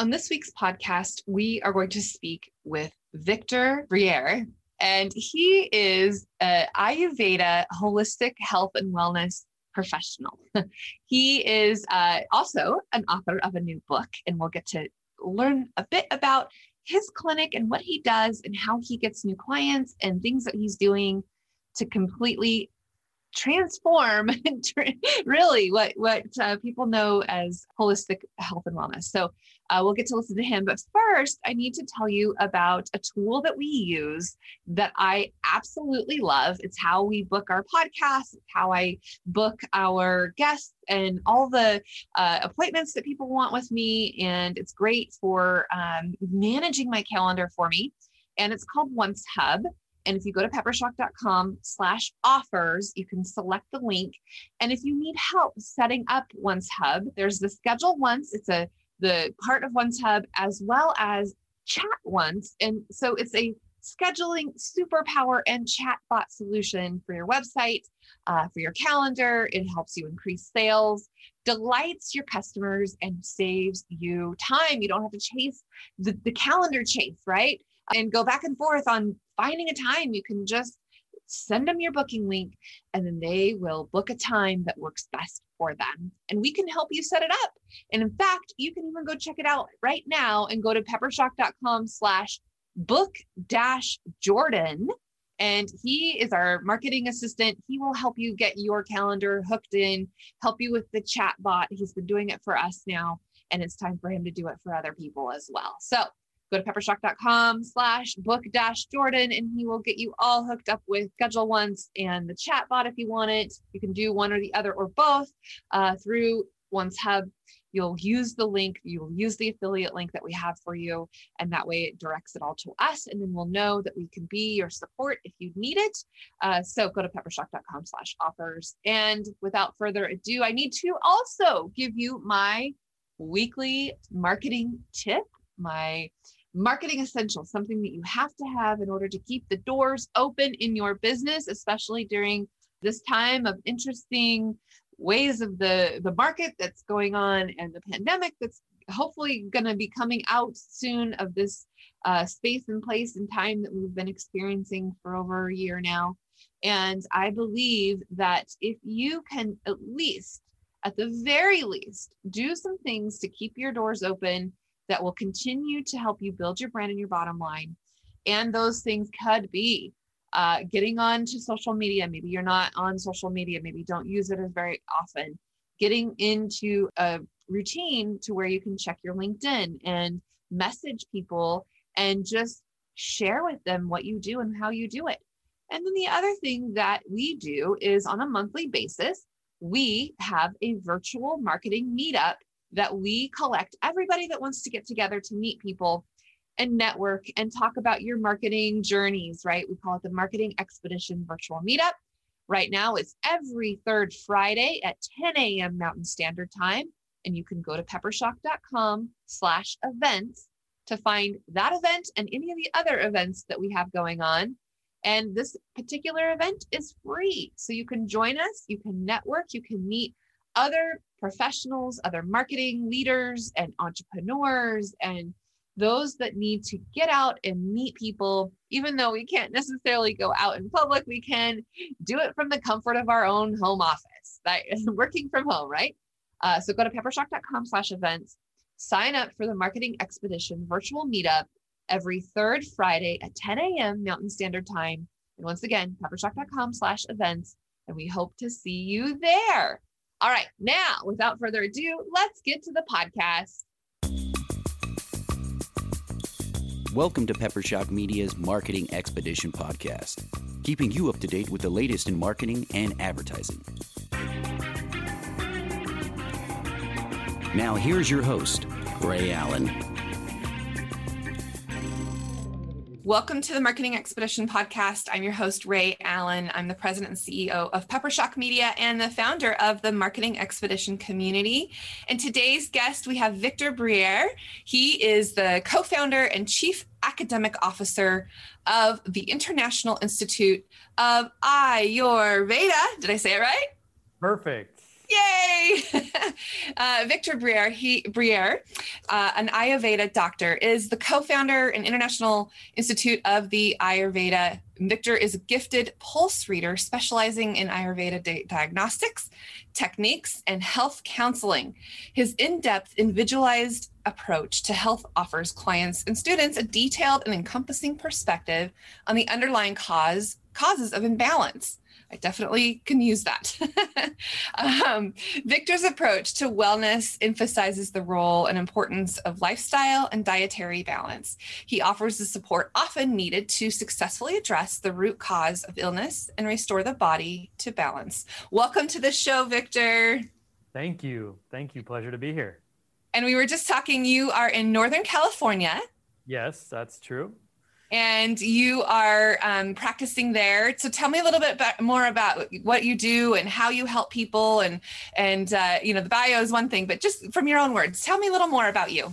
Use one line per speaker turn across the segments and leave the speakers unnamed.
On this week's podcast, we are going to speak with Victor Briere, and he is an Ayurveda holistic health and wellness professional. he is uh, also an author of a new book, and we'll get to learn a bit about his clinic and what he does and how he gets new clients and things that he's doing to completely transform really what what uh, people know as holistic health and wellness. So uh, we'll get to listen to him but first i need to tell you about a tool that we use that i absolutely love. It's how we book our podcast it's how i book our guests and all the uh, appointments that people want with me and it's great for um, managing my calendar for me. And it's called once hub and if you go to peppershock.com slash offers, you can select the link. And if you need help setting up Once Hub, there's the schedule once. It's a the part of Once Hub as well as chat once. And so it's a scheduling superpower and chatbot solution for your website, uh, for your calendar. It helps you increase sales, delights your customers, and saves you time. You don't have to chase the, the calendar chase, right? And go back and forth on finding a time, you can just send them your booking link and then they will book a time that works best for them. And we can help you set it up. And in fact, you can even go check it out right now and go to peppershock.com slash book dash Jordan. And he is our marketing assistant. He will help you get your calendar hooked in, help you with the chat bot. He's been doing it for us now, and it's time for him to do it for other people as well. So go to peppershock.com slash book dash Jordan and he will get you all hooked up with schedule once and the chat bot if you want it. You can do one or the other or both uh, through Once Hub. You'll use the link, you'll use the affiliate link that we have for you, and that way it directs it all to us, and then we'll know that we can be your support if you need it. Uh, so go to peppershock.com slash offers. And without further ado, I need to also give you my weekly marketing tip, my marketing essentials, something that you have to have in order to keep the doors open in your business, especially during this time of interesting ways of the the market that's going on and the pandemic that's hopefully going to be coming out soon of this uh, space and place and time that we've been experiencing for over a year now. And i believe that if you can at least at the very least do some things to keep your doors open that will continue to help you build your brand and your bottom line. And those things could be uh, getting on to social media. Maybe you're not on social media, maybe don't use it as very often. Getting into a routine to where you can check your LinkedIn and message people and just share with them what you do and how you do it. And then the other thing that we do is on a monthly basis, we have a virtual marketing meetup that we collect everybody that wants to get together to meet people and network and talk about your marketing journeys, right? We call it the Marketing Expedition Virtual Meetup. Right now, it's every third Friday at 10 a.m. Mountain Standard Time. And you can go to peppershock.com slash events to find that event and any of the other events that we have going on. And this particular event is free. So you can join us, you can network, you can meet other professionals, other marketing leaders, and entrepreneurs, and those that need to get out and meet people, even though we can't necessarily go out in public, we can do it from the comfort of our own home office, that is working from home, right? Uh, so go to peppershock.com slash events, sign up for the Marketing Expedition virtual meetup every third Friday at 10 a.m. Mountain Standard Time. And once again, peppershock.com slash events, and we hope to see you there. All right, now without further ado, let's get to the podcast.
Welcome to Peppershock Media's Marketing Expedition podcast, keeping you up to date with the latest in marketing and advertising. Now, here's your host, Ray Allen.
Welcome to the Marketing Expedition podcast. I'm your host, Ray Allen. I'm the president and CEO of Peppershock Media and the founder of the Marketing Expedition community. And today's guest, we have Victor Briere. He is the co founder and chief academic officer of the International Institute of Ayurveda. Did I say it right?
Perfect.
Yay! uh, Victor Briere, he Briere, uh, an Ayurveda doctor, is the co-founder and International Institute of the Ayurveda. Victor is a gifted pulse reader specializing in Ayurveda di- diagnostics, techniques, and health counseling. His in-depth individualized approach to health offers clients and students a detailed and encompassing perspective on the underlying cause causes of imbalance I definitely can use that. um, Victor's approach to wellness emphasizes the role and importance of lifestyle and dietary balance. He offers the support often needed to successfully address the root cause of illness and restore the body to balance. Welcome to the show, Victor.
Thank you. Thank you. Pleasure to be here.
And we were just talking, you are in Northern California.
Yes, that's true
and you are um, practicing there. So tell me a little bit about, more about what you do and how you help people. And and uh, you know, the bio is one thing, but just from your own words, tell me a little more about you.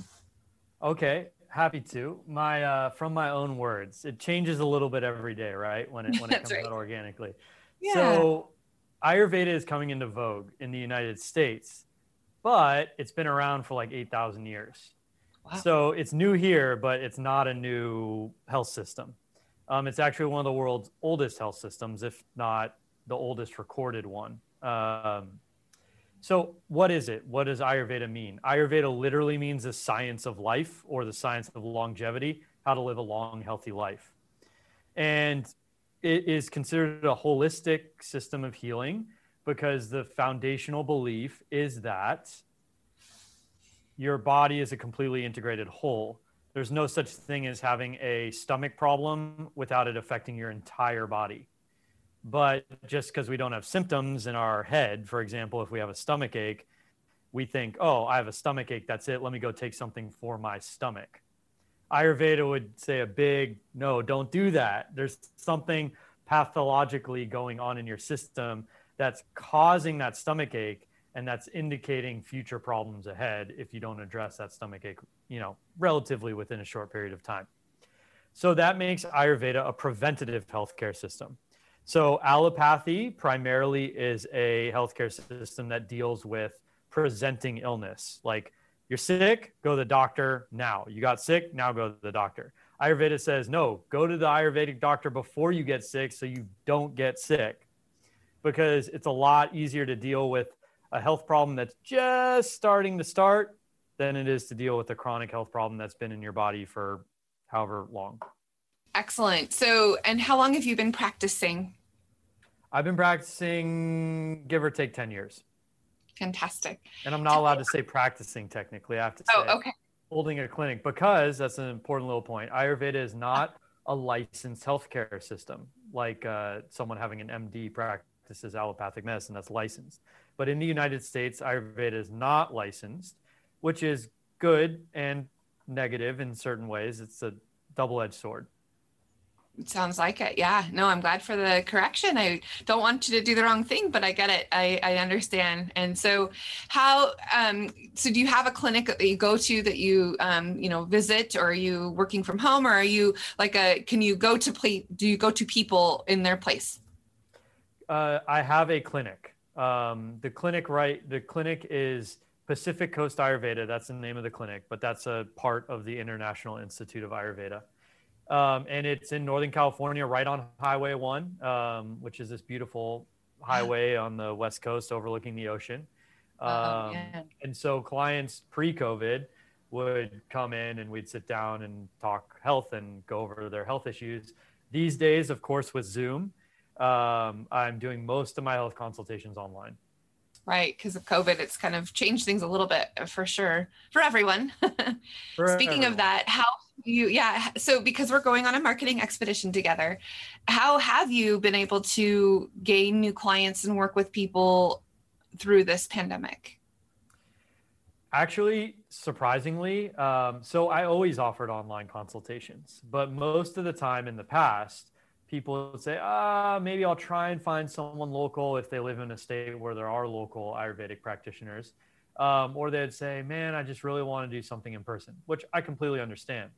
Okay, happy to. My uh, from my own words, it changes a little bit every day, right? When it when it comes right. out organically. Yeah. So Ayurveda is coming into vogue in the United States, but it's been around for like eight thousand years. So it's new here, but it's not a new health system. Um, it's actually one of the world's oldest health systems, if not the oldest recorded one. Um, so, what is it? What does Ayurveda mean? Ayurveda literally means the science of life or the science of longevity, how to live a long, healthy life. And it is considered a holistic system of healing because the foundational belief is that your body is a completely integrated whole. There's no such thing as having a stomach problem without it affecting your entire body. But just because we don't have symptoms in our head, for example, if we have a stomach ache, we think, oh, I have a stomach ache. That's it. Let me go take something for my stomach. Ayurveda would say a big no, don't do that. There's something pathologically going on in your system that's causing that stomach ache and that's indicating future problems ahead if you don't address that stomach ache, you know, relatively within a short period of time. So that makes Ayurveda a preventative healthcare system. So allopathy primarily is a healthcare system that deals with presenting illness. Like you're sick, go to the doctor now. You got sick, now go to the doctor. Ayurveda says, no, go to the Ayurvedic doctor before you get sick so you don't get sick because it's a lot easier to deal with a health problem that's just starting to start than it is to deal with a chronic health problem that's been in your body for however long.
Excellent. So, and how long have you been practicing?
I've been practicing, give or take 10 years.
Fantastic.
And I'm not allowed to say practicing technically. I have to oh,
say oh, okay.
holding a clinic because that's an important little point. Ayurveda is not a licensed healthcare system like uh, someone having an MD practices allopathic medicine that's licensed. But in the United States, Ayurveda is not licensed, which is good and negative in certain ways. It's a double edged sword.
It sounds like it. Yeah. No, I'm glad for the correction. I don't want you to do the wrong thing, but I get it. I, I understand. And so how um so do you have a clinic that you go to that you um you know visit or are you working from home or are you like a can you go to play do you go to people in their place?
Uh, I have a clinic. Um, the clinic, right? The clinic is Pacific Coast Ayurveda. That's the name of the clinic, but that's a part of the International Institute of Ayurveda. Um, and it's in Northern California, right on Highway One, um, which is this beautiful highway on the west coast overlooking the ocean. Oh, yeah. And so clients pre-COVID would come in and we'd sit down and talk health and go over their health issues. These days, of course, with Zoom, um, I'm doing most of my health consultations online.
Right, because of COVID, it's kind of changed things a little bit for sure for everyone. for Speaking everyone. of that, how you yeah, so because we're going on a marketing expedition together, how have you been able to gain new clients and work with people through this pandemic?
Actually, surprisingly, um, so I always offered online consultations, but most of the time in the past, people would say, ah, maybe I'll try and find someone local if they live in a state where there are local Ayurvedic practitioners. Um, or they'd say, man, I just really want to do something in person, which I completely understand.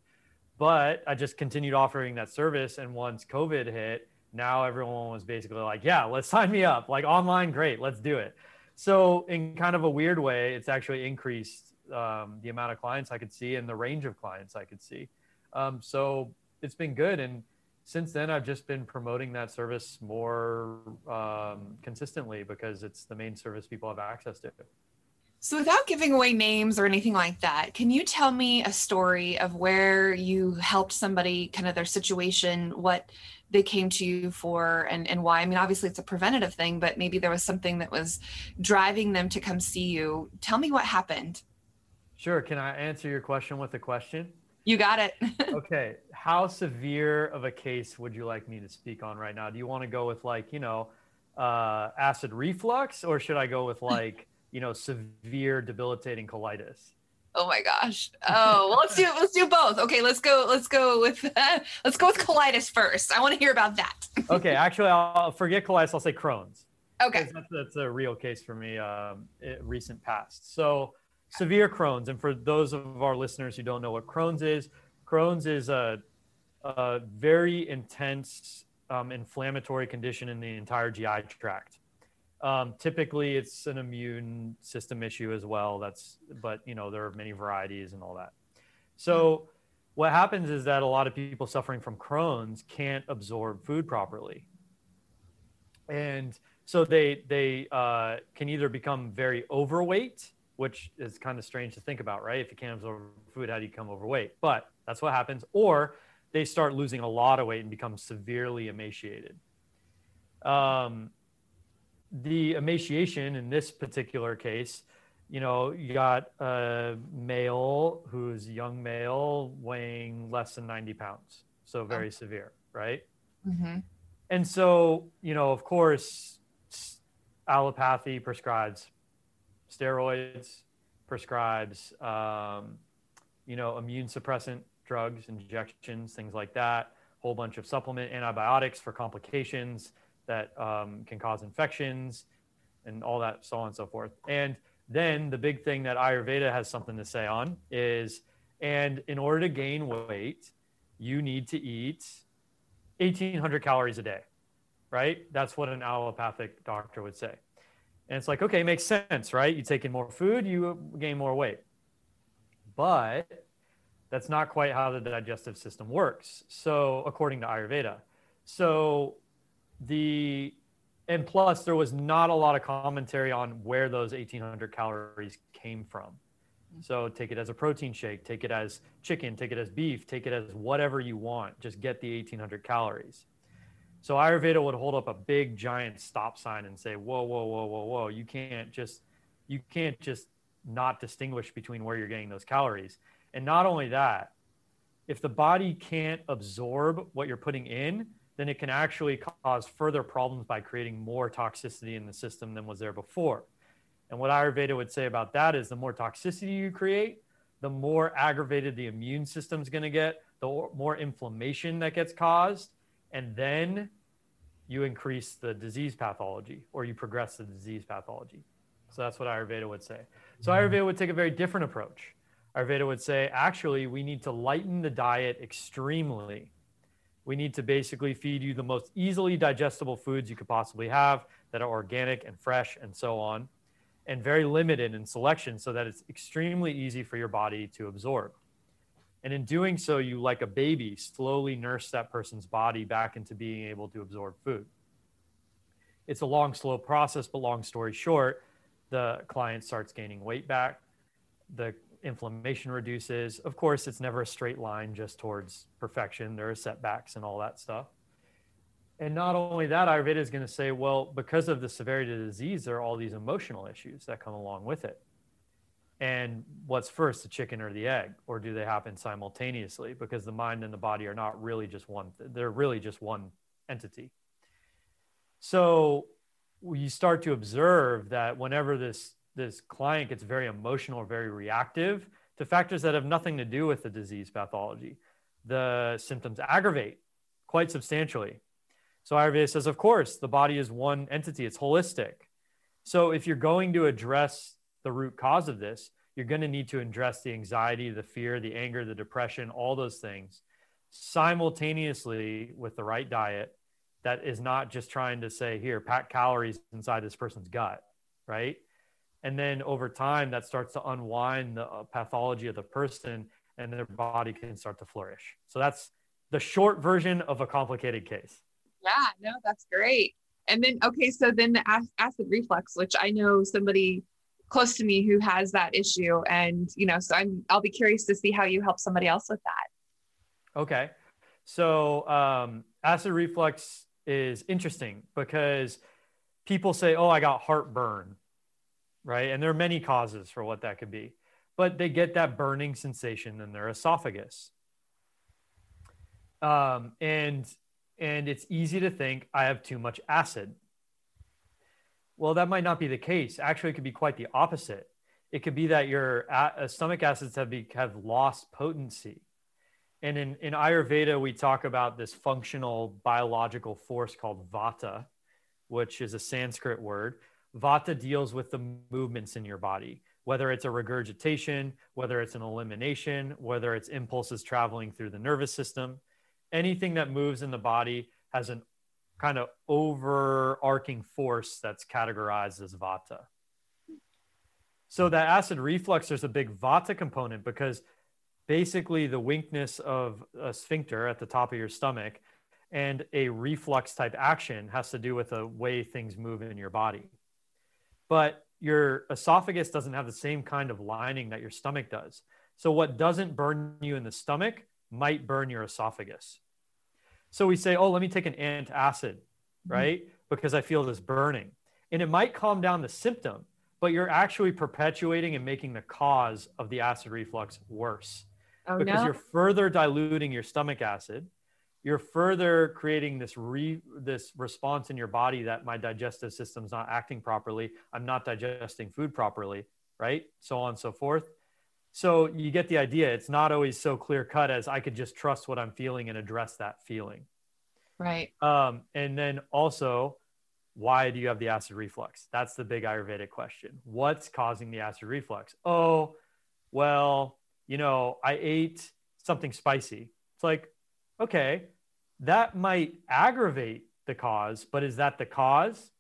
But I just continued offering that service. And once COVID hit, now everyone was basically like, yeah, let's sign me up. Like online, great, let's do it. so in kind of a weird way, it's actually increased um, the amount of clients I could see and the range of clients I could see. Um, so it's been good. And since then, I've just been promoting that service more um, consistently because it's the main service people have access to.
So, without giving away names or anything like that, can you tell me a story of where you helped somebody, kind of their situation, what they came to you for, and, and why? I mean, obviously, it's a preventative thing, but maybe there was something that was driving them to come see you. Tell me what happened.
Sure. Can I answer your question with a question?
You got it.
okay. How severe of a case would you like me to speak on right now? Do you want to go with, like, you know, uh, acid reflux, or should I go with, like, you know, severe debilitating colitis.
Oh my gosh. Oh, well, let's do let's do both. Okay, let's go. Let's go with uh, let's go with colitis first. I want to hear about that.
okay, actually, I'll forget colitis. I'll say Crohn's.
Okay,
that's, that's, a real case for me. Um, recent past. So severe Crohn's, and for those of our listeners who don't know what Crohn's is, Crohn's is a, a very intense um, inflammatory condition in the entire GI tract. Um, typically, it's an immune system issue as well. That's, but you know, there are many varieties and all that. So, what happens is that a lot of people suffering from Crohn's can't absorb food properly, and so they they uh, can either become very overweight, which is kind of strange to think about, right? If you can't absorb food, how do you become overweight? But that's what happens, or they start losing a lot of weight and become severely emaciated. Um, the emaciation in this particular case, you know, you got a male who's young male weighing less than 90 pounds. So very oh. severe, right? Mm-hmm. And so, you know, of course, allopathy prescribes steroids, prescribes, um, you know, immune suppressant drugs, injections, things like that, whole bunch of supplement antibiotics for complications that um, can cause infections and all that, so on and so forth. And then the big thing that Ayurveda has something to say on is, and in order to gain weight, you need to eat 1800 calories a day, right? That's what an allopathic doctor would say. And it's like, okay, makes sense, right? You take in more food, you gain more weight. But that's not quite how the digestive system works. So, according to Ayurveda. So, the and plus there was not a lot of commentary on where those 1800 calories came from mm-hmm. so take it as a protein shake take it as chicken take it as beef take it as whatever you want just get the 1800 calories so ayurveda would hold up a big giant stop sign and say whoa whoa whoa whoa whoa you can't just you can't just not distinguish between where you're getting those calories and not only that if the body can't absorb what you're putting in then it can actually cause further problems by creating more toxicity in the system than was there before. And what Ayurveda would say about that is the more toxicity you create, the more aggravated the immune system is going to get, the more inflammation that gets caused, and then you increase the disease pathology or you progress the disease pathology. So that's what Ayurveda would say. So mm-hmm. Ayurveda would take a very different approach. Ayurveda would say, actually, we need to lighten the diet extremely we need to basically feed you the most easily digestible foods you could possibly have that are organic and fresh and so on, and very limited in selection so that it's extremely easy for your body to absorb. And in doing so, you, like a baby, slowly nurse that person's body back into being able to absorb food. It's a long, slow process, but long story short, the client starts gaining weight back. The inflammation reduces. Of course, it's never a straight line just towards perfection. There are setbacks and all that stuff. And not only that, Ayurveda is going to say, well, because of the severity of the disease, there are all these emotional issues that come along with it. And what's first, the chicken or the egg? Or do they happen simultaneously? Because the mind and the body are not really just one, they're really just one entity. So you start to observe that whenever this this client gets very emotional or very reactive to factors that have nothing to do with the disease pathology. The symptoms aggravate quite substantially. So Ayurveda says, of course, the body is one entity, it's holistic. So if you're going to address the root cause of this, you're going to need to address the anxiety, the fear, the anger, the depression, all those things simultaneously with the right diet that is not just trying to say, here, pack calories inside this person's gut, right? And then over time, that starts to unwind the uh, pathology of the person and their body can start to flourish. So that's the short version of a complicated case.
Yeah, no, that's great. And then, okay, so then the acid reflux, which I know somebody close to me who has that issue. And, you know, so I'm, I'll be curious to see how you help somebody else with that.
Okay. So um, acid reflux is interesting because people say, oh, I got heartburn, right? And there are many causes for what that could be, but they get that burning sensation in their esophagus. Um, and and it's easy to think I have too much acid. Well, that might not be the case. Actually, it could be quite the opposite. It could be that your uh, stomach acids have, be, have lost potency. And in, in Ayurveda, we talk about this functional biological force called vata, which is a Sanskrit word. Vata deals with the movements in your body, whether it's a regurgitation, whether it's an elimination, whether it's impulses traveling through the nervous system. Anything that moves in the body has an kind of overarching force that's categorized as vata. So that acid reflux, there's a big vata component because basically the weakness of a sphincter at the top of your stomach and a reflux type action has to do with the way things move in your body. But your esophagus doesn't have the same kind of lining that your stomach does. So what doesn't burn you in the stomach might burn your esophagus. So we say, oh, let me take an antacid, mm-hmm. right? Mm-hmm. Because I feel this burning. And it might calm down the symptom, but you're actually perpetuating and making the cause of the acid reflux worse. Oh, because no? you're further diluting your stomach acid. You're further creating this re this response in your body that my digestive system's not acting properly. I'm not digesting food properly, right? So on and so forth. So you get the idea. It's not always so clear cut as I could just trust what I'm feeling and address that feeling.
Right.
Um, and then also, why do you have the acid reflux? That's the big Ayurvedic question. What's causing the acid reflux? Oh, well, you know, I ate something spicy. It's like, okay, that might aggravate the cause, but is that the cause?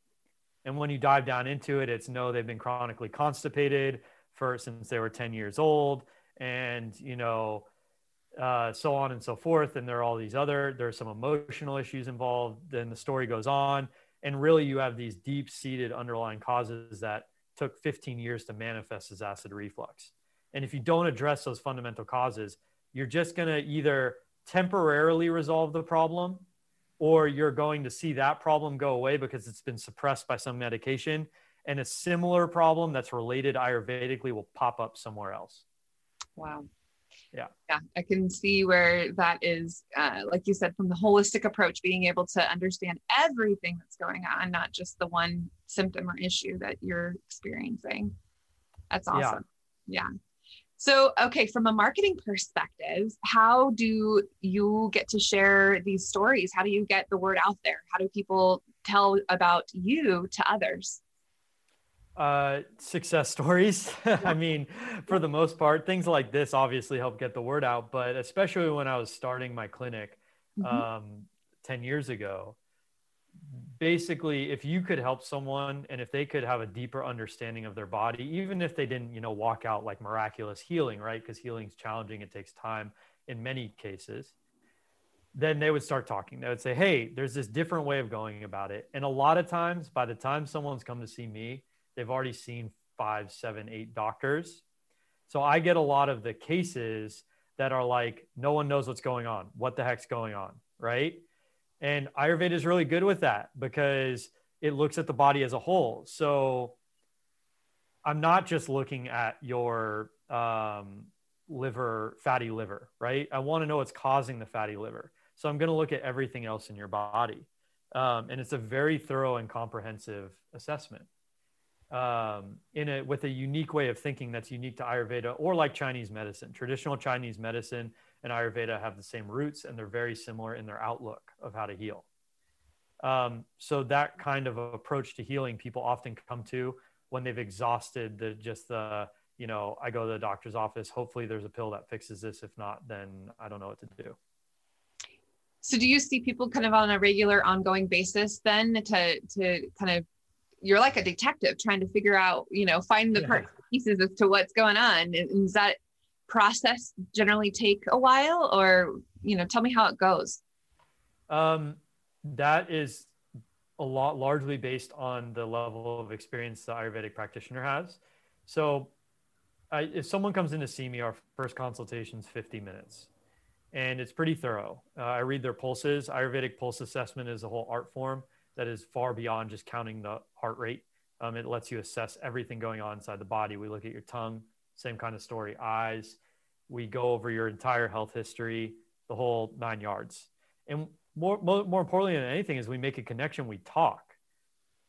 And when you dive down into it, it's no, they've been chronically constipated for since they were 10 years old and you know uh, so on and so forth. And there are all these other there's some emotional issues involved. Then the story goes on and really you have these deep seated underlying causes that took 15 years to manifest as acid reflux. And if you don't address those fundamental causes you're just going to either temporarily resolve the problem or you're going to see that problem go away because it's been suppressed by some medication and a similar problem that's related ayurvedically will pop up somewhere else
wow
yeah
yeah i can see where that is uh, like you said from the holistic approach being able to understand everything that's going on not just the one symptom or issue that you're experiencing that's awesome yeah, yeah. So, okay, from a marketing perspective, how do you get to share these stories? How do you get the word out there? How do people tell about you to others?
Uh, success stories. I mean, for the most part, things like this obviously help get the word out. But especially when I was starting my clinic mm-hmm. um, 10 years ago, basically, if you could help someone and if they could have a deeper understanding of their body, even if they didn't, you know, walk out like miraculous healing, right? Because healing is challenging, it takes time in many cases. Then they would start talking. They would say, Hey, there's this different way of going about it. And a lot of times, by the time someone's come to see me, they've already seen five, seven, eight doctors. So I get a lot of the cases that are like, no one knows what's going on. What the heck's going on? Right. And Ayurveda is really good with that because it looks at the body as a whole. So I'm not just looking at your um, liver, fatty liver, right? I want to know what's causing the fatty liver. So I'm going to look at everything else in your body. Um, and it's a very thorough and comprehensive assessment um, in a with a unique way of thinking that's unique to Ayurveda or like Chinese medicine. Traditional Chinese medicine and Ayurveda have the same roots and they're very similar in their outlook of how to heal. Um, so that kind of approach to healing, people often come to when they've exhausted the just the you know I go to the doctor's office. Hopefully, there's a pill that fixes this. If not, then I don't know what to do.
So, do you see people kind of on a regular, ongoing basis then to to kind of you're like a detective trying to figure out, you know, find the yeah. pieces as to what's going on. And does that process generally take a while or, you know, tell me how it goes?
Um, that is a lot largely based on the level of experience the Ayurvedic practitioner has. So I, if someone comes in to see me, our first consultation is 50 minutes and it's pretty thorough. Uh, I read their pulses. Ayurvedic pulse assessment is a whole art form that is far beyond just counting the heart rate. Um, it lets you assess everything going on inside the body. We look at your tongue, same kind of story, eyes. We go over your entire health history, the whole nine yards. And more, more, more importantly than anything is we make a connection. We talk.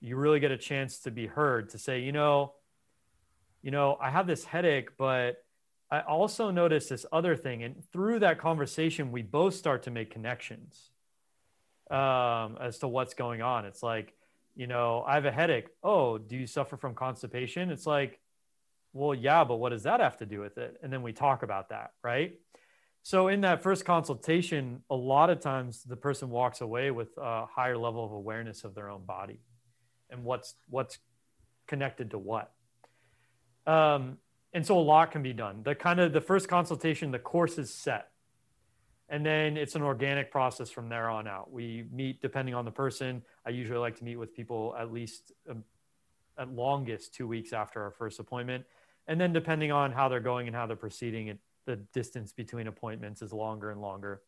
You really get a chance to be heard to say, you know, you know, I have this headache, but I also noticed this other thing. And through that conversation, we both start to make connections um, as to what's going on. It's like, you know, I have a headache. Oh, do you suffer from constipation? It's like, well, yeah, but what does that have to do with it? And then we talk about that, right? So in that first consultation, a lot of times the person walks away with a higher level of awareness of their own body and what's what's connected to what. Um, and so a lot can be done. The kind of the first consultation, the course is set. And then it's an organic process from there on out. We meet depending on the person. I usually like to meet with people at least um, at longest two weeks after our first appointment. And then depending on how they're going and how they're proceeding, it, the distance between appointments is longer and longer.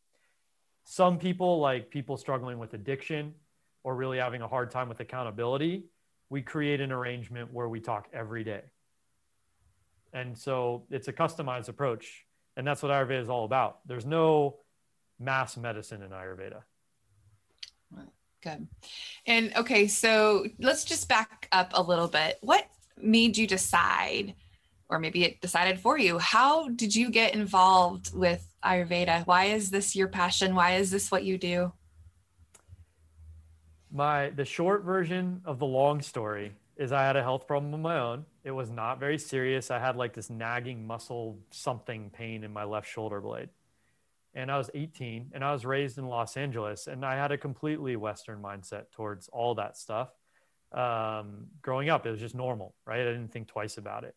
Some people, like people struggling with addiction or really having a hard time with accountability, we create an arrangement where we talk every day and so it's a customized approach. And that's what Ayurveda is all about. There's no mass medicine in Ayurveda.
Good. And okay, so let's just back up a little bit. What made you decide, or maybe it decided for you, how did you get involved with Ayurveda? Why is this your passion? Why is this what you do?
My the short version of the long story is I had a health problem of my own. It was not very serious. I had like this nagging muscle something pain in my left shoulder blade. And I was 18 and I was raised in Los Angeles and I had a completely Western mindset towards all that stuff. Um, growing up, it was just normal, right? I didn't think twice about it.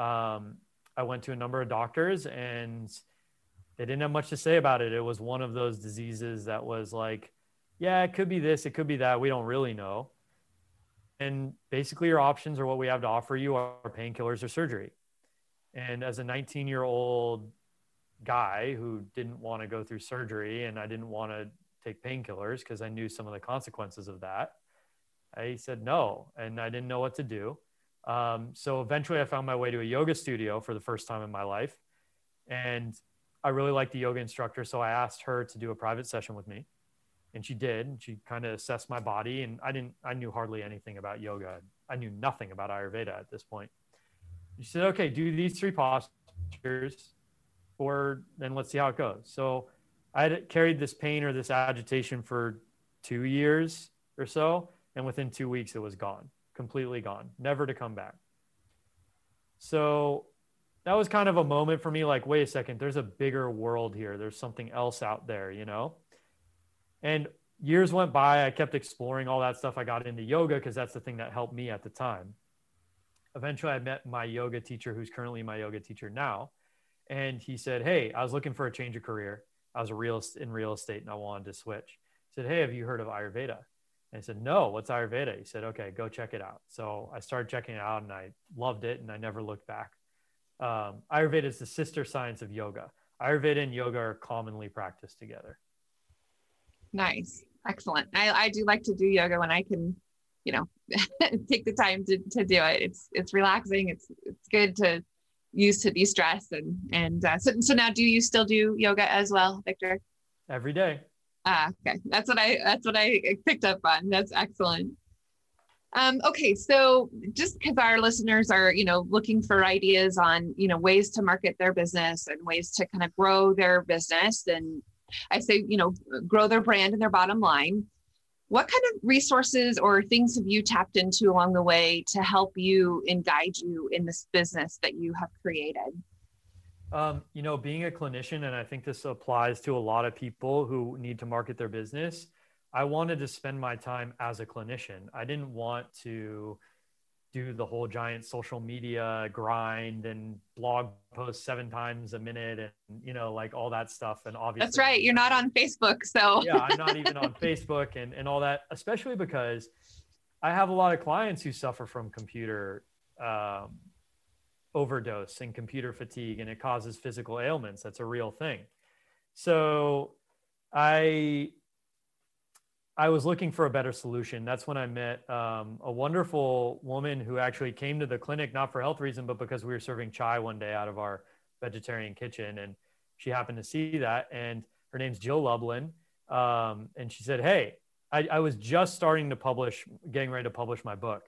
Um, I went to a number of doctors and they didn't have much to say about it. It was one of those diseases that was like, yeah, it could be this, it could be that. We don't really know and basically your options are what we have to offer you are painkillers or surgery and as a 19 year old guy who didn't want to go through surgery and i didn't want to take painkillers because i knew some of the consequences of that i said no and i didn't know what to do. Um, so eventually i found my way to a yoga studio for the first time in my life and i really liked the yoga instructor so i asked her to do a private session with me and she did she kind of assessed my body and i didn't i knew hardly anything about yoga. I knew nothing about ayurveda at this point. She said okay do these three postures or then let's see how it goes so i had carried this pain or this agitation for two years or so and within two weeks it was gone completely gone never to come back so that was kind of a moment for me like wait a second there's a bigger world here there's something else out there you know and years went by. I kept exploring all that stuff. I got into yoga because that's the thing that helped me at the time. Eventually, I met my yoga teacher, who's currently my yoga teacher now. And he said, Hey, I was looking for a change of career. I was a real in real estate and I wanted to switch. He said, Hey, have you heard of Ayurveda? And I said, No, what's Ayurveda? He said, Okay, go check it out. So I started checking it out and I loved it and I never looked back. Um, Ayurveda is the sister science of yoga. Ayurveda and yoga are commonly practiced together.
Nice. Excellent. I, I do like to do yoga when I can, you know, take the time to, to do it. It's, it's relaxing. It's, it's good to use to de-stress. And, and uh, so, so now do you still do yoga as well, Victor?
Every day.
Ah, okay. That's what I, that's what I picked up on. That's excellent. Um, okay, so just because our listeners are, you know, looking for ideas on, you know, ways to market their business and ways to kind of grow their business and I say, you know, grow their brand and their bottom line. What kind of resources or things have you tapped into along the way to help you and guide you in this business that you have created?
Um, you know, being a clinician, and I think this applies to a lot of people who need to market their business, I wanted to spend my time as a clinician. I didn't want to do the whole giant social media grind and blog post seven times a minute and you know like all that stuff. And obviously
that's right. You're not on facebook so.
Yeah i'm not even on facebook and, and all that especially because i have a lot of clients who suffer from computer um, overdose and computer fatigue and it causes physical ailments. That's a real thing. So i I was looking for a better solution. That's when I met um, a wonderful woman who actually came to the clinic, not for health reason, but because we were serving chai one day out of our vegetarian kitchen. And she happened to see that. And her name's Jill Lublin. Um, and she said, Hey, I, I was just starting to publish, getting ready to publish my book.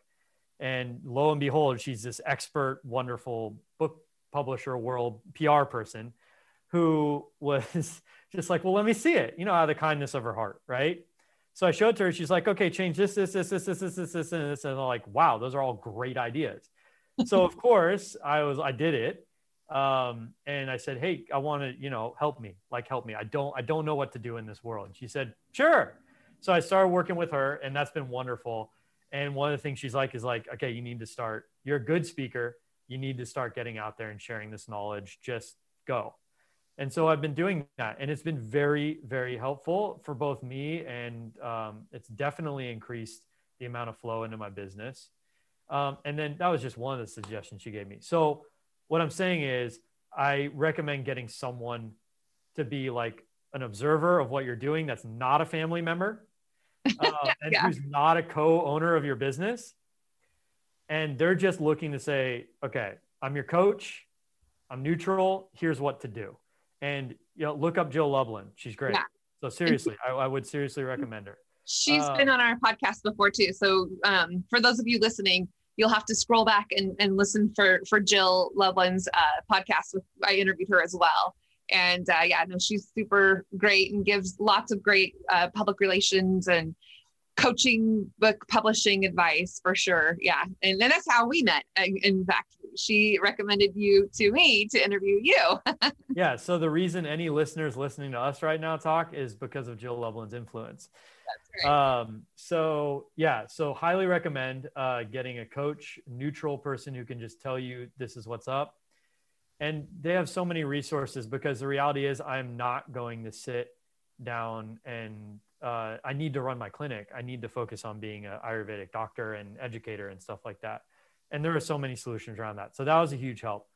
And lo and behold, she's this expert, wonderful book publisher, world PR person who was just like, Well, let me see it, you know, out of the kindness of her heart, right? So I showed to her. She's like, okay, change this, this, this, this, this, this, this, this, and this. And I'm like, wow, those are all great ideas. so of course I was, I did it. Um, and I said, hey, I want to, you know, help me, like help me. I don't, I don't know what to do in this world. And she said, sure. So I started working with her, and that's been wonderful. And one of the things she's like is like, okay, you need to start. You're a good speaker. You need to start getting out there and sharing this knowledge. Just go. And so I've been doing that, and it's been very, very helpful for both me and um, it's definitely increased the amount of flow into my business. Um, and then that was just one of the suggestions she gave me. So what I'm saying is, I recommend getting someone to be like an observer of what you're doing that's not a family member uh, and yeah. who's not a co-owner of your business and they're just looking to say okay i'm your coach i'm neutral here's what to do and you know look up Jill Lublin. She's great. Yeah. So seriously, I, I, would seriously recommend her.
She's uh, been on our podcast before too. So um, for those of you listening, you'll have to scroll back and, and listen for for Jill Lublin's uh, podcast. With, I interviewed her as well. And uh, yeah, no, she's super great and gives lots of great uh, public relations and coaching book publishing advice for sure. Yeah. And then that's how we met. In fact, she recommended you to me to interview you.
yeah. So the reason any listeners listening to us right now talk is because of Jill Lublin's influence. That's right. Um, so yeah, so highly recommend uh, getting a coach, neutral person who can just tell you this is what's up. And they have so many resources because the reality is I'm not going to sit down and uh, I need to run my clinic. I need to focus on being an Ayurvedic doctor and educator and stuff like that. And there are so many solutions around that. So that was a huge help.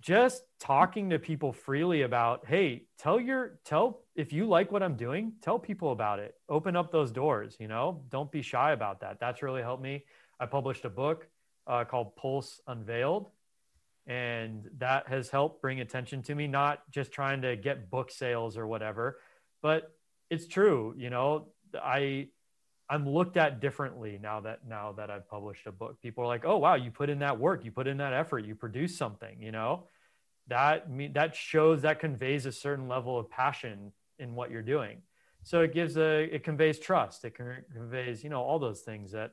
Just talking to people freely about, hey, tell your, tell, if you like what I'm doing, tell people about it. Open up those doors, you know, don't be shy about that. That's really helped me. I published a book uh, called Pulse Unveiled. And that has helped bring attention to me, not just trying to get book sales or whatever, but it's true. You know, I I'm looked at differently now that now that I've published a book. People are like, "Oh, wow, you put in that work, you put in that effort, you produce something." You know, that that shows that conveys a certain level of passion in what you're doing. So it gives a it conveys trust. It conveys you know all those things that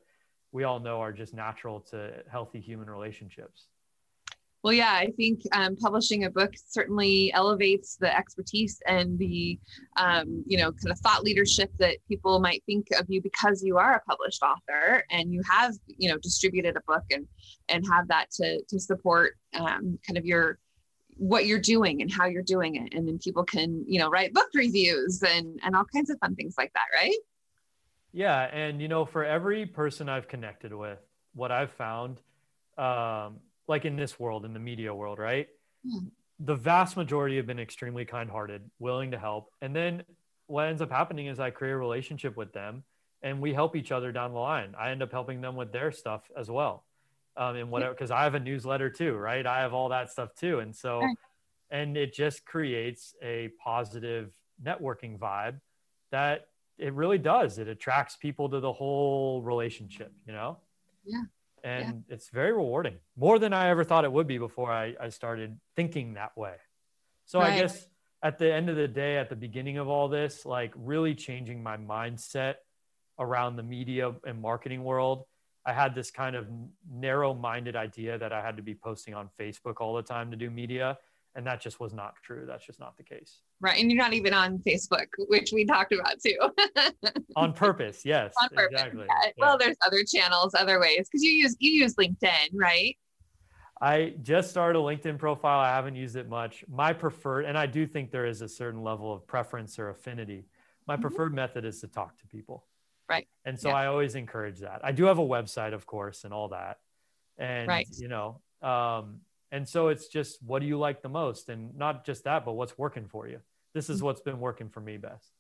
we all know are just natural to healthy human relationships.
Well, yeah, I think um, publishing a book certainly elevates the expertise and the, um, you know, kind of thought leadership that people might think of you because you are a published author and you have, you know, distributed a book and and have that to to support um, kind of your what you're doing and how you're doing it, and then people can, you know, write book reviews and and all kinds of fun things like that, right?
Yeah, and you know, for every person I've connected with, what I've found. Um, like in this world, in the media world, right? Mm. The vast majority have been extremely kind hearted, willing to help. And then what ends up happening is I create a relationship with them and we help each other down the line. I end up helping them with their stuff as well. Um, and whatever, because I have a newsletter too, right? I have all that stuff too. And so, and it just creates a positive networking vibe that it really does. It attracts people to the whole relationship, you know?
Yeah
and yeah. it's very rewarding more than i ever thought it would be before i, I started thinking that way so right. i guess at the end of the day at the beginning of all this like really changing my mindset around the media and marketing world i had this kind of narrow minded idea that i had to be posting on facebook all the time to do media and that just was not true. That's just not the case.
Right. And you're not even on facebook which we talked about too.
On purpose. Yes on purpose, exactly.
Yeah. Yeah. well there's other channels other ways because you use you use linkedin right?
I just started a linkedin profile. I haven't used it much. My preferred and i do think there is a certain level of preference or affinity. My mm-hmm. preferred mm-hmm. method is to talk to people.
Right.
And so yeah. i always encourage that. I do have a website of course and all that. And
right.
you know um, and so it's just what do you like the most? And not just that but what's working for you? This is mm-hmm. what's been working for me best.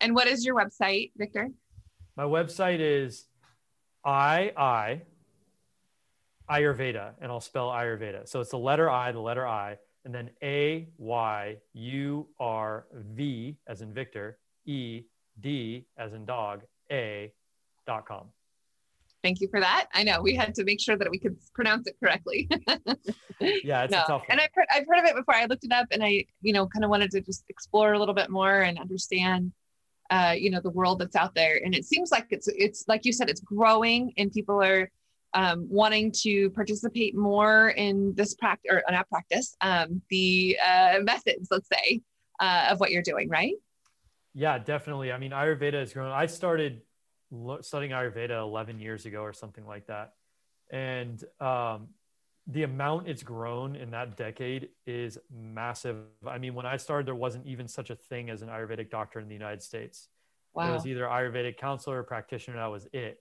And what is your website victor?
My website is i i ayurveda and i'll spell ayurveda. So it's the letter i the letter i and then a y u r v as in victor e d as in dog a dot com
Thank you for that. I know we had to make sure that we could pronounce it correctly.
yeah, it's no. a tough one.
And I've heard, I've heard of it before. I looked it up and I, you know, kind of wanted to just explore a little bit more and understand, uh, you know, the world that's out there. And it seems like it's, it's like you said, it's growing and people are um, wanting to participate more in this practice or not practice, um, the uh, methods, let's say, uh, of what you're doing, right?
Yeah, definitely. I mean, Ayurveda has grown. I started studying Ayurveda 11 years ago or something like that. And um, the amount it's grown in that decade is massive. I mean, when I started, there wasn't even such a thing as an Ayurvedic doctor in the United States. Wow. It was either Ayurvedic counselor or practitioner. That was it.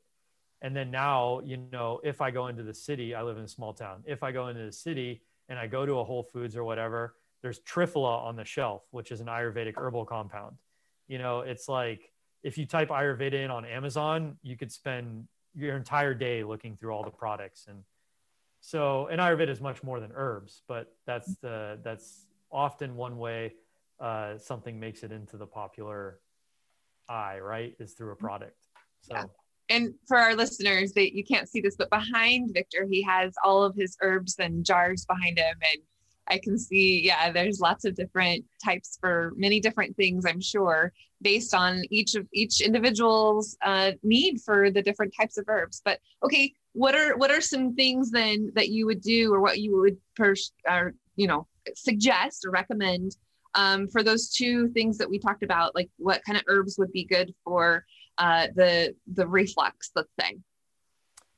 And then now, you know, if I go into the city, I live in a small town. If I go into the city and I go to a Whole Foods or whatever, there's Triphala on the shelf, which is an Ayurvedic herbal compound. You know, it's like if you type Ayurveda in on Amazon, you could spend your entire day looking through all the products. And so, and Ayurveda is much more than herbs, but that's the, that's often one way uh, something makes it into the popular eye, right? Is through a product. So. Yeah.
And for our listeners that you can't see this, but behind Victor, he has all of his herbs and jars behind him. And I can see, yeah, there's lots of different types for many different things, I'm sure, based on each of each individual's uh, need for the different types of herbs. But okay, what are what are some things then that you would do, or what you would pers- or you know suggest or recommend um, for those two things that we talked about? Like, what kind of herbs would be good for uh, the the reflux, let's say?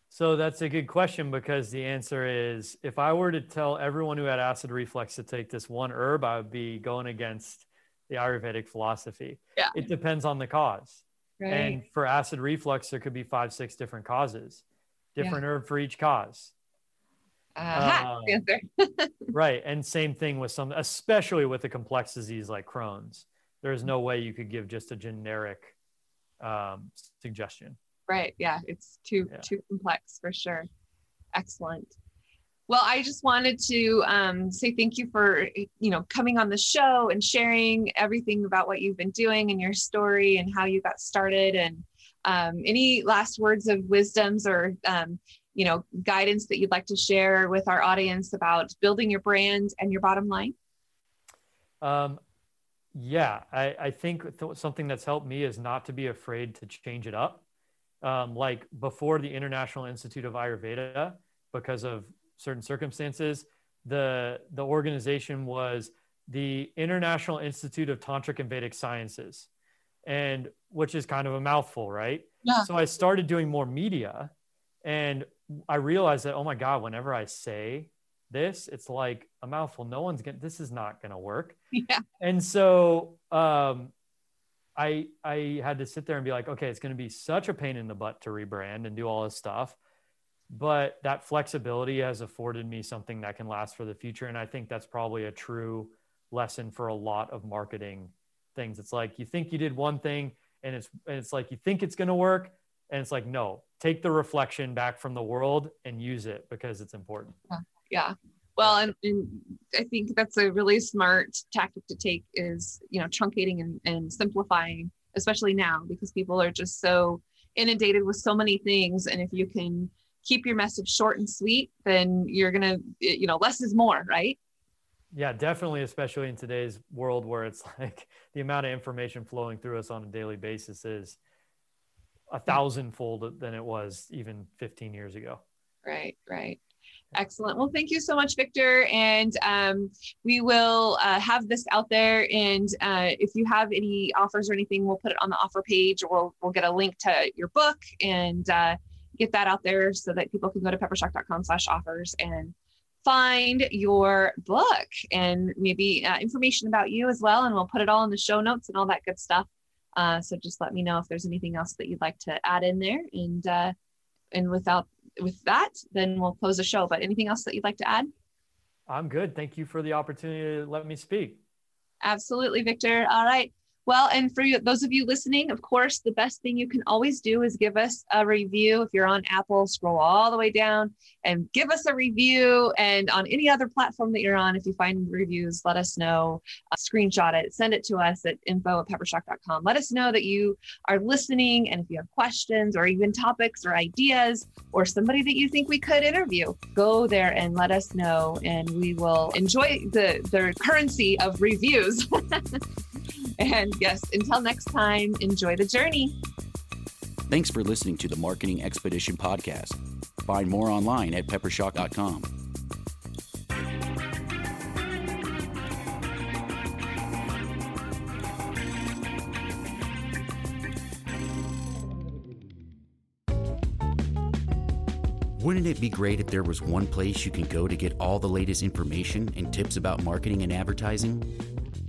So that's a good question because the answer is if I were to tell everyone who had acid reflux to take this one herb, I would be going against the Ayurvedic philosophy.
Yeah.
It depends on the cause.
Right.
And for acid reflux, there could be five, six different causes, different yeah. herb for each cause.
Uh, uh,
right. And same thing with some, especially with a complex disease like Crohn's. There's no way you could give just a generic um, suggestion
right. Yeah. It's too yeah. too complex for sure. Excellent. Well i just wanted to um, say thank you for you know coming on the show and sharing everything about what you've been doing and your story and how you got started and um, any last words of wisdoms or um, you know guidance that you'd like to share with our audience about building your brand and your bottom line?
Um, yeah. I, I think th- something that's helped me is not to be afraid to change it up um, like before the International Institute of Ayurveda, because of certain circumstances, the the organization was the International Institute of Tantric and Vedic Sciences, and which is kind of a mouthful, right?
Yeah.
So I started doing more media, and I realized that oh my god, whenever I say this, it's like a mouthful. No one's gonna. This is not gonna work.
Yeah.
And so um, I I had to sit there and be like, okay, it's going to be such a pain in the butt to rebrand and do all this stuff, but that flexibility has afforded me something that can last for the future, and I think that's probably a true lesson for a lot of marketing things. It's like you think you did one thing, and it's and it's like you think it's going to work, and it's like no, take the reflection back from the world and use it because it's important.
Uh, yeah. Well, and, and, I think that's a really smart tactic to take is, you know, truncating and, and simplifying, especially now because people are just so inundated with so many things. And if you can keep your message short and sweet, then you're going to, you know, less is more, right?
Yeah, definitely, especially in today's world where it's like the amount of information flowing through us on a daily basis is a thousandfold than it was even 15 years ago.
Right, right. Excellent. Well, thank you so much, Victor. And um, we will uh, have this out there. And uh, if you have any offers or anything, we'll put it on the offer page or we'll, we'll get a link to your book and uh, get that out there so that people can go to peppershock.com slash offers and find your book and maybe uh, information about you as well. And we'll put it all in the show notes and all that good stuff. Uh, so just let me know if there's anything else that you'd like to add in there. And uh, and without with that, then we'll close the show. But anything else that you'd like to add?
I'm good. Thank you for the opportunity to let me speak.
Absolutely, Victor. All right. Well, and for you, those of you listening, of course, the best thing you can always do is give us a review. If you're on Apple, scroll all the way down and give us a review. And on any other platform that you're on, if you find reviews, let us know. Uh, screenshot it, send it to us at info at peppershock.com. Let us know that you are listening. And if you have questions or even topics or ideas or somebody that you think we could interview, go there and let us know. And we will enjoy the, the currency of reviews. And yes, until next time, enjoy the journey.
Thanks for listening to the Marketing Expedition podcast. Find more online at peppershock.com. Wouldn't it be great if there was one place you can go to get all the latest information and tips about marketing and advertising?